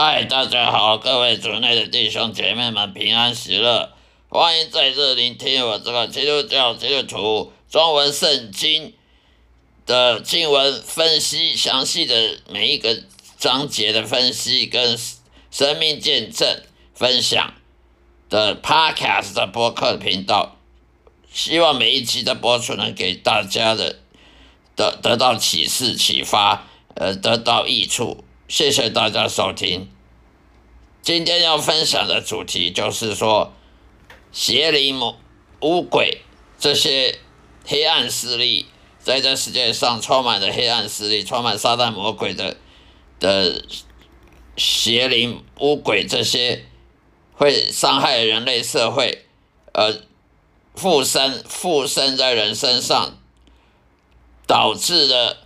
嗨，大家好，各位族内的弟兄姐妹们，平安喜乐！欢迎再次聆听我这个基督教基督徒中文圣经的经文分析，详细的每一个章节的分析跟生命见证分享的 Podcast 的播客频道。希望每一期的播出能给大家的得得到启示、启发，呃，得到益处。谢谢大家收听。今天要分享的主题就是说，邪灵、魔巫鬼这些黑暗势力，在这世界上充满着黑暗势力，充满撒旦魔鬼的的邪灵、巫鬼这些会伤害人类社会，呃，附身附身在人身上，导致了。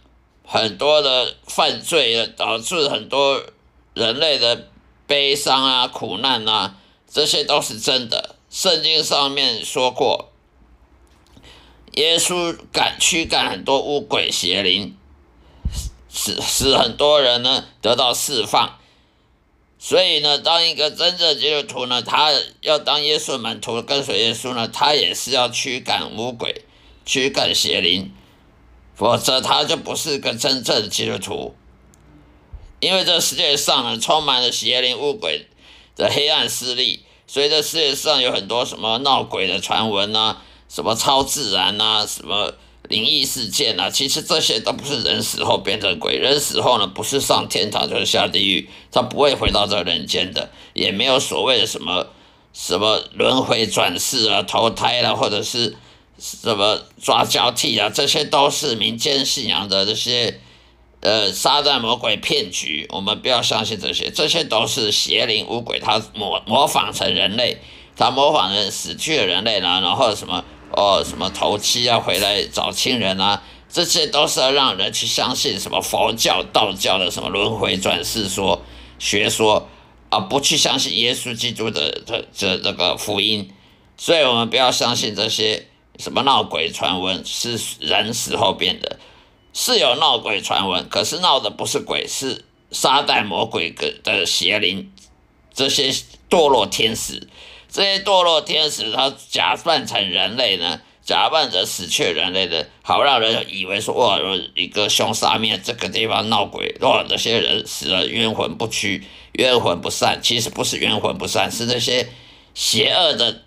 很多的犯罪导致很多人类的悲伤啊、苦难啊，这些都是真的。圣经上面说过，耶稣赶驱赶很多巫鬼邪灵，使使很多人呢得到释放。所以呢，当一个真正基督徒呢，他要当耶稣门徒跟随耶稣呢，他也是要驱赶巫鬼、驱赶邪灵。否则他就不是个真正的基督徒，因为这世界上呢充满了邪灵恶鬼的黑暗势力，所以这世界上有很多什么闹鬼的传闻啊，什么超自然啊，什么灵异事件啊，其实这些都不是人死后变成鬼，人死后呢不是上天堂就是下地狱，他不会回到这人间的，也没有所谓的什么什么轮回转世啊、投胎了，或者是。什么抓交替啊？这些都是民间信仰的这些呃撒旦魔鬼骗局，我们不要相信这些，这些都是邪灵巫鬼，他模模仿成人类，他模仿人死去的人类呢，然后什么哦什么头七要回来找亲人啊，这些都是要让人去相信什么佛教、道教的什么轮回转世说学说，而不去相信耶稣基督的这这这个福音，所以我们不要相信这些。什么闹鬼传闻是人死后变的？是有闹鬼传闻，可是闹的不是鬼，是撒旦魔鬼的的邪灵，这些堕落天使，这些堕落天使，他假扮成人类呢，假扮着死去人类的，好让人以为说哇，一个凶杀面这个地方闹鬼，哇，这些人死了冤魂不屈，冤魂不散，其实不是冤魂不散，是那些邪恶的。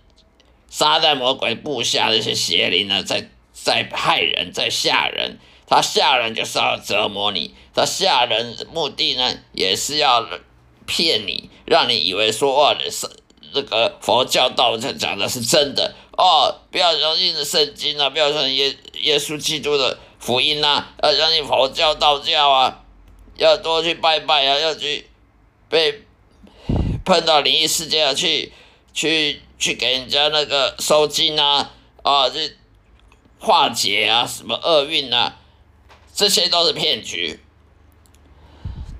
撒旦魔鬼部下的一些邪灵呢，在在害人，在吓人。他吓人就是要折磨你，他吓人目的呢，也是要骗你，让你以为说哇，是这个佛教道教讲的是真的哦，不要相信圣经啊，不要相信耶耶稣基督的福音呐，要相信佛教道教啊，要多去拜拜啊，要去被碰到灵异事件啊，去去。去给人家那个收金啊，啊，这化解啊，什么厄运啊，这些都是骗局。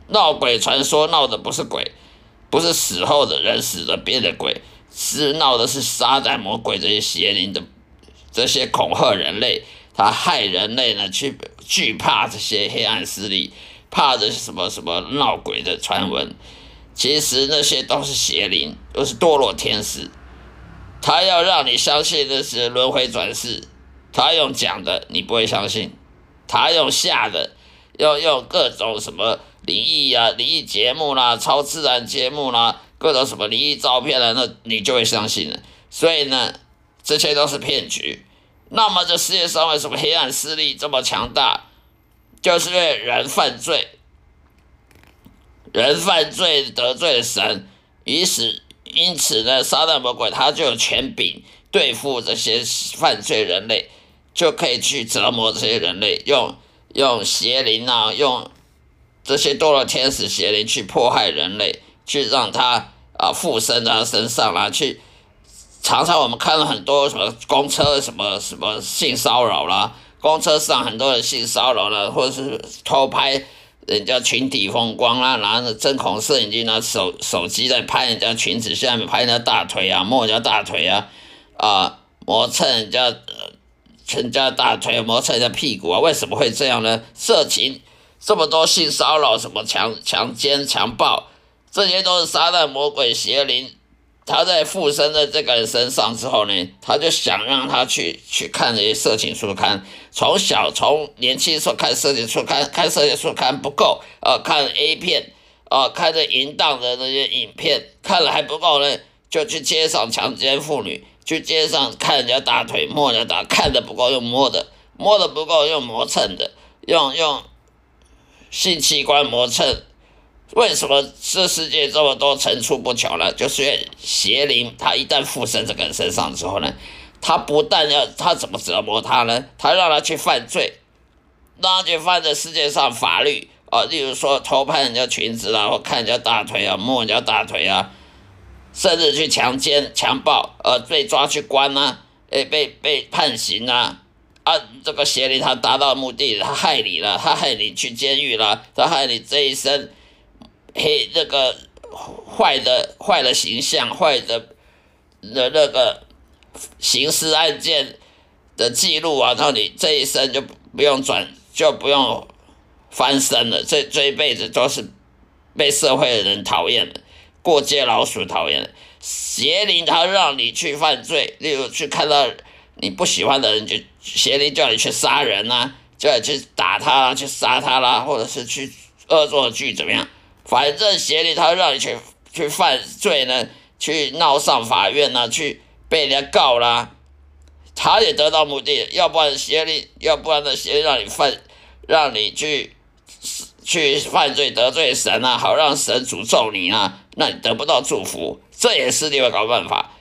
闹鬼传说闹的不是鬼，不是死后的人死了变的鬼，是闹的是撒旦魔鬼这些邪灵的这些恐吓人类，他害人类呢去惧怕这些黑暗势力，怕的是什么什么闹鬼的传闻，其实那些都是邪灵，都是堕落天使。他要让你相信的是轮回转世，他用讲的你不会相信，他用吓的，要用各种什么灵异啊、灵异节目啦、超自然节目啦、各种什么灵异照片啦，那你就会相信了。所以呢，这些都是骗局。那么这世界上为什么黑暗势力这么强大？就是因为人犯罪，人犯罪得罪神，于是。因此呢，撒旦魔鬼他就有权柄对付这些犯罪人类，就可以去折磨这些人类，用用邪灵啊，用这些堕落天使邪灵去迫害人类，去让他啊附身在他身上啦，去常常我们看到很多什么公车什么什么性骚扰啦，公车上很多人性骚扰了，或者是偷拍。人家群体风光啦，拿着针孔摄影机，拿手手机在拍人家裙子下面，拍人家大腿啊，摸人家大腿啊，啊，磨蹭人家，人家大腿，磨蹭人家屁股啊，为什么会这样呢？色情这么多性骚扰，什么强强奸、强暴，这些都是撒旦魔鬼邪灵，他在附身在这个人身上之后呢，他就想让他去去看这些色情书刊。从小从年轻时候看色情书刊，看色情书刊不够，呃，看 A 片，呃，看这淫荡的那些影片，看了还不够呢，就去街上强奸妇女，去街上看人家大腿，摸人家大，看的不够用摸的，摸的不够用磨蹭的，用用性器官磨蹭。为什么这世界这么多层出不穷呢？就是邪灵，他一旦附身这个人身上之后呢，他不但要他怎么折磨他呢？他让他去犯罪，让他去犯在世界上法律啊，例如说偷拍人家裙子啊，或看人家大腿啊，摸人家大腿啊，甚至去强奸、强暴，呃，被抓去关啊，诶，被被判刑啊，啊，这个邪灵他达到目的，他害你了，他害你去监狱了，他害你这一生。黑那个坏的坏的形象，坏的的那个刑事案件的记录啊，然后你这一生就不用转，就不用翻身了，这这一辈子都是被社会的人讨厌的，过街老鼠讨厌的。邪灵他让你去犯罪，例如去看到你不喜欢的人，就邪灵叫你去杀人啊，叫你去打他啦，去杀他啦，或者是去恶作剧怎么样？反正邪灵他让你去去犯罪呢，去闹上法院呢，去被人家告啦，他也得到目的。要不然邪灵，要不然呢邪灵让你犯，让你去去犯罪得罪神啊，好让神诅咒你啊，那你得不到祝福，这也是另外搞办法。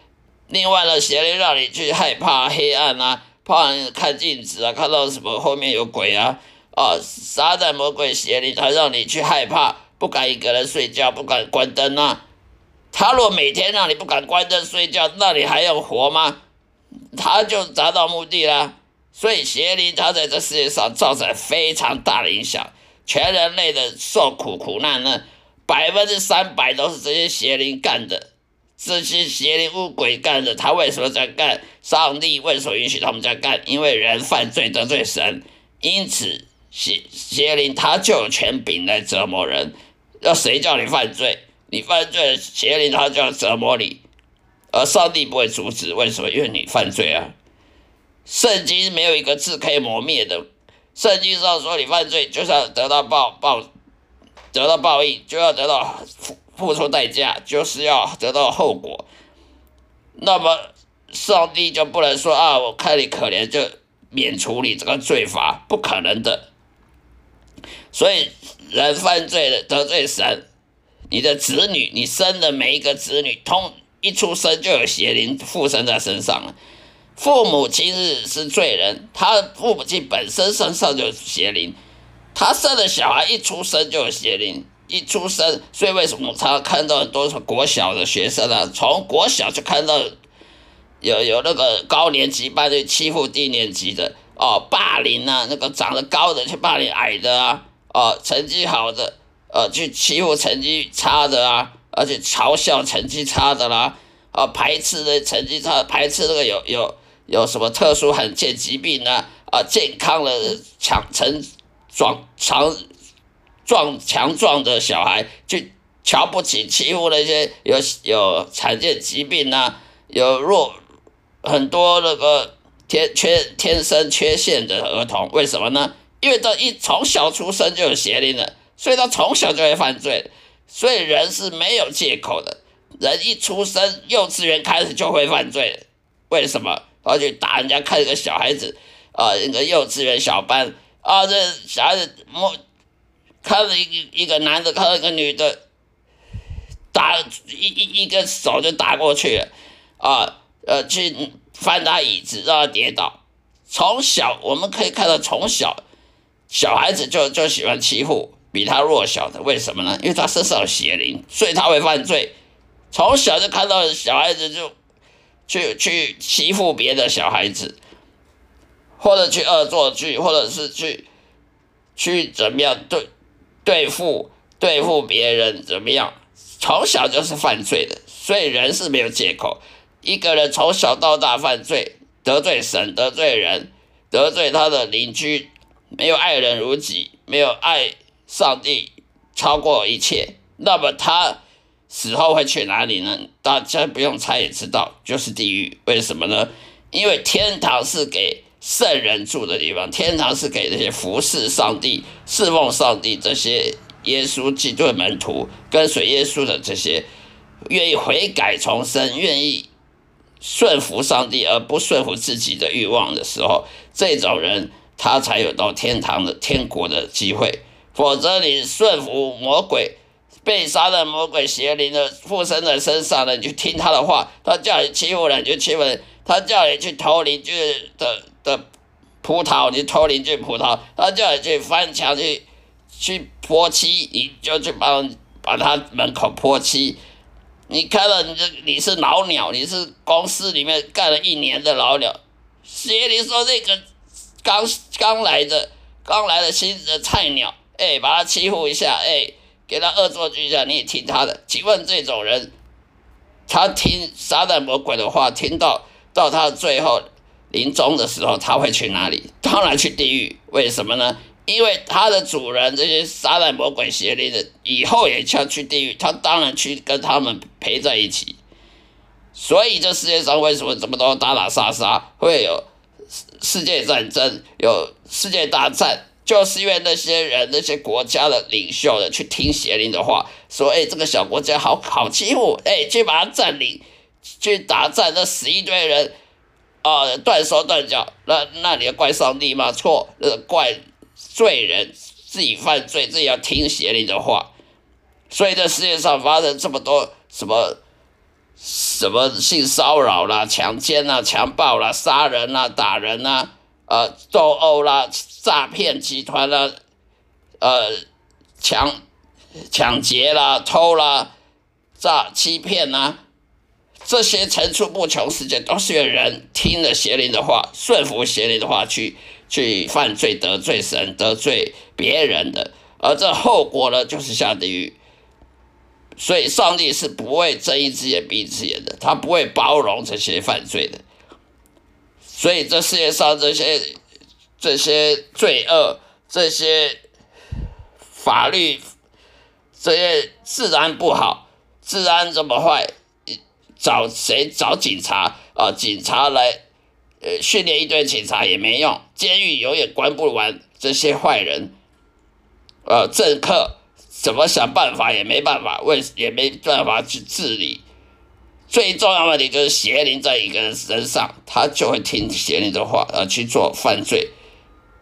另外呢，邪灵让你去害怕黑暗啊，怕看镜子啊，看到什么后面有鬼啊，啊，撒旦魔鬼邪灵他让你去害怕。不敢一个人睡觉，不敢关灯啊！他若每天让你不敢关灯睡觉，那你还要活吗？他就达到目的了。所以邪灵他在这世界上造成非常大的影响，全人类的受苦苦难呢，百分之三百都是这些邪灵干的，这些邪灵恶鬼干的。他为什么在干？上帝为什么允许他们在干？因为人犯罪得罪神，因此邪邪灵他就有权柄来折磨人。要谁叫你犯罪？你犯罪，邪灵他就要折磨你，而上帝不会阻止。为什么？因为你犯罪啊！圣经没有一个字可以磨灭的。圣经上说，你犯罪就是要得到报报，得到报应，就要得到付付出代价，就是要得到后果。那么上帝就不能说啊，我看你可怜，就免除你这个罪罚，不可能的。所以。人犯罪了得罪神，你的子女，你生的每一个子女，通一出生就有邪灵附身在身上了。父母亲是是罪人，他父母亲本身身上就有邪灵，他生的小孩一出生就有邪灵，一出生，所以为什么常看到很多国小的学生啊，从国小就看到有有那个高年级班就欺负低年级的哦，霸凌啊，那个长得高的去霸凌矮的啊。哦，成绩好的，呃，去欺负成绩差的啊，而且嘲笑成绩差的啦，啊，排斥的成绩差，排斥那个有有有什么特殊罕见疾病啊，啊，健康的强成壮强壮强壮的小孩，去瞧不起欺负那些有有罕见疾病啊，有弱很多那个天缺天生缺陷的儿童，为什么呢？因为他一从小出生就有邪灵了，所以他从小就会犯罪，所以人是没有借口的。人一出生，幼稚园开始就会犯罪，为什么？而且打人家，看一个小孩子啊，一个幼稚园小班啊，这小孩子摸，看了一个一个男的，看到一个女的，打一一一个手就打过去了，啊，呃去翻他椅子，让他跌倒。从小我们可以看到，从小。小孩子就就喜欢欺负比他弱小的，为什么呢？因为他身上有邪灵，所以他会犯罪。从小就看到小孩子就去去欺负别的小孩子，或者去恶作剧，或者是去去怎么样对对付对付别人怎么样？从小就是犯罪的，所以人是没有借口。一个人从小到大犯罪，得罪神，得罪人，得罪他的邻居。没有爱人如己，没有爱上帝超过一切，那么他死后会去哪里呢？大家不用猜也知道，就是地狱。为什么呢？因为天堂是给圣人住的地方，天堂是给那些服侍上帝、侍奉上帝这些耶稣基督的门徒、跟随耶稣的这些愿意悔改重生、愿意顺服上帝而不顺服自己的欲望的时候，这种人他才有到天堂的天国的机会。否则，你顺服魔鬼。被杀的魔鬼邪灵的附身在身上了，你就听他的话。他叫你欺负人，就欺负人；他叫你去偷邻居的的葡萄，你偷邻居葡萄；他叫你去翻墙去去泼漆，你就去帮把他门口泼漆。你看到你这你是老鸟，你是公司里面干了一年的老鸟。邪灵说那个刚刚来的刚来的新的菜鸟，哎，把他欺负一下，哎。给他恶作剧一下，你也听他的。请问这种人，他听撒旦魔鬼的话，听到到他最后临终的时候，他会去哪里？当然去地狱。为什么呢？因为他的主人这些撒旦魔鬼邪灵的，以后也要去地狱，他当然去跟他们陪在一起。所以这世界上为什么这么多打打杀杀，会有世界战争，有世界大战？就是因为那些人、那些国家的领袖的去听邪灵的话，说：“哎，这个小国家好好欺负，哎，去把它占领，去打战，那死一堆人，啊，断手断脚，那那你要怪上帝吗？错，那怪罪人自己犯罪，自己要听邪灵的话。所以，这世界上发生这么多什么什么性骚扰啦、强奸啦、强暴啦、杀人啦、打人啦。”呃，斗殴啦，诈骗集团啦，呃，抢抢劫啦，偷啦，诈欺骗啦，这些层出不穷，事件都是有人听了邪灵的话，顺服邪灵的话去去犯罪，得罪神，得罪别人的，而这后果呢，就是下地狱。所以，上帝是不会睁一只眼闭一只眼的，他不会包容这些犯罪的。所以，这世界上这些这些罪恶、这些法律、这些治安不好，治安这么坏，找谁找警察啊？警察来，呃，训练一堆警察也没用，监狱永远关不完这些坏人。呃，政客怎么想办法也没办法，为也没办法去治理。最重要的问题就是邪灵在一个人身上，他就会听邪灵的话而去做犯罪，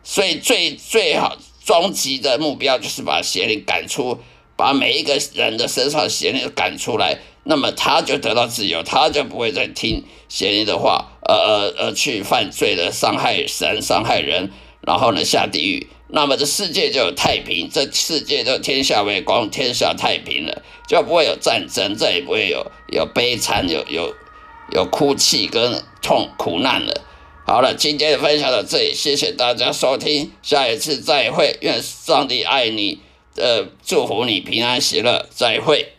所以最最好终极的目标就是把邪灵赶出，把每一个人的身上邪灵赶出来，那么他就得到自由，他就不会再听邪念的话，呃呃呃去犯罪的伤害神、伤害人，然后呢下地狱。那么这世界就有太平，这世界就天下为公，天下太平了，就不会有战争，再也不会有有悲惨、有有有哭泣跟痛苦难了。好了，今天的分享到这里，谢谢大家收听，下一次再会，愿上帝爱你，呃，祝福你平安喜乐，再会。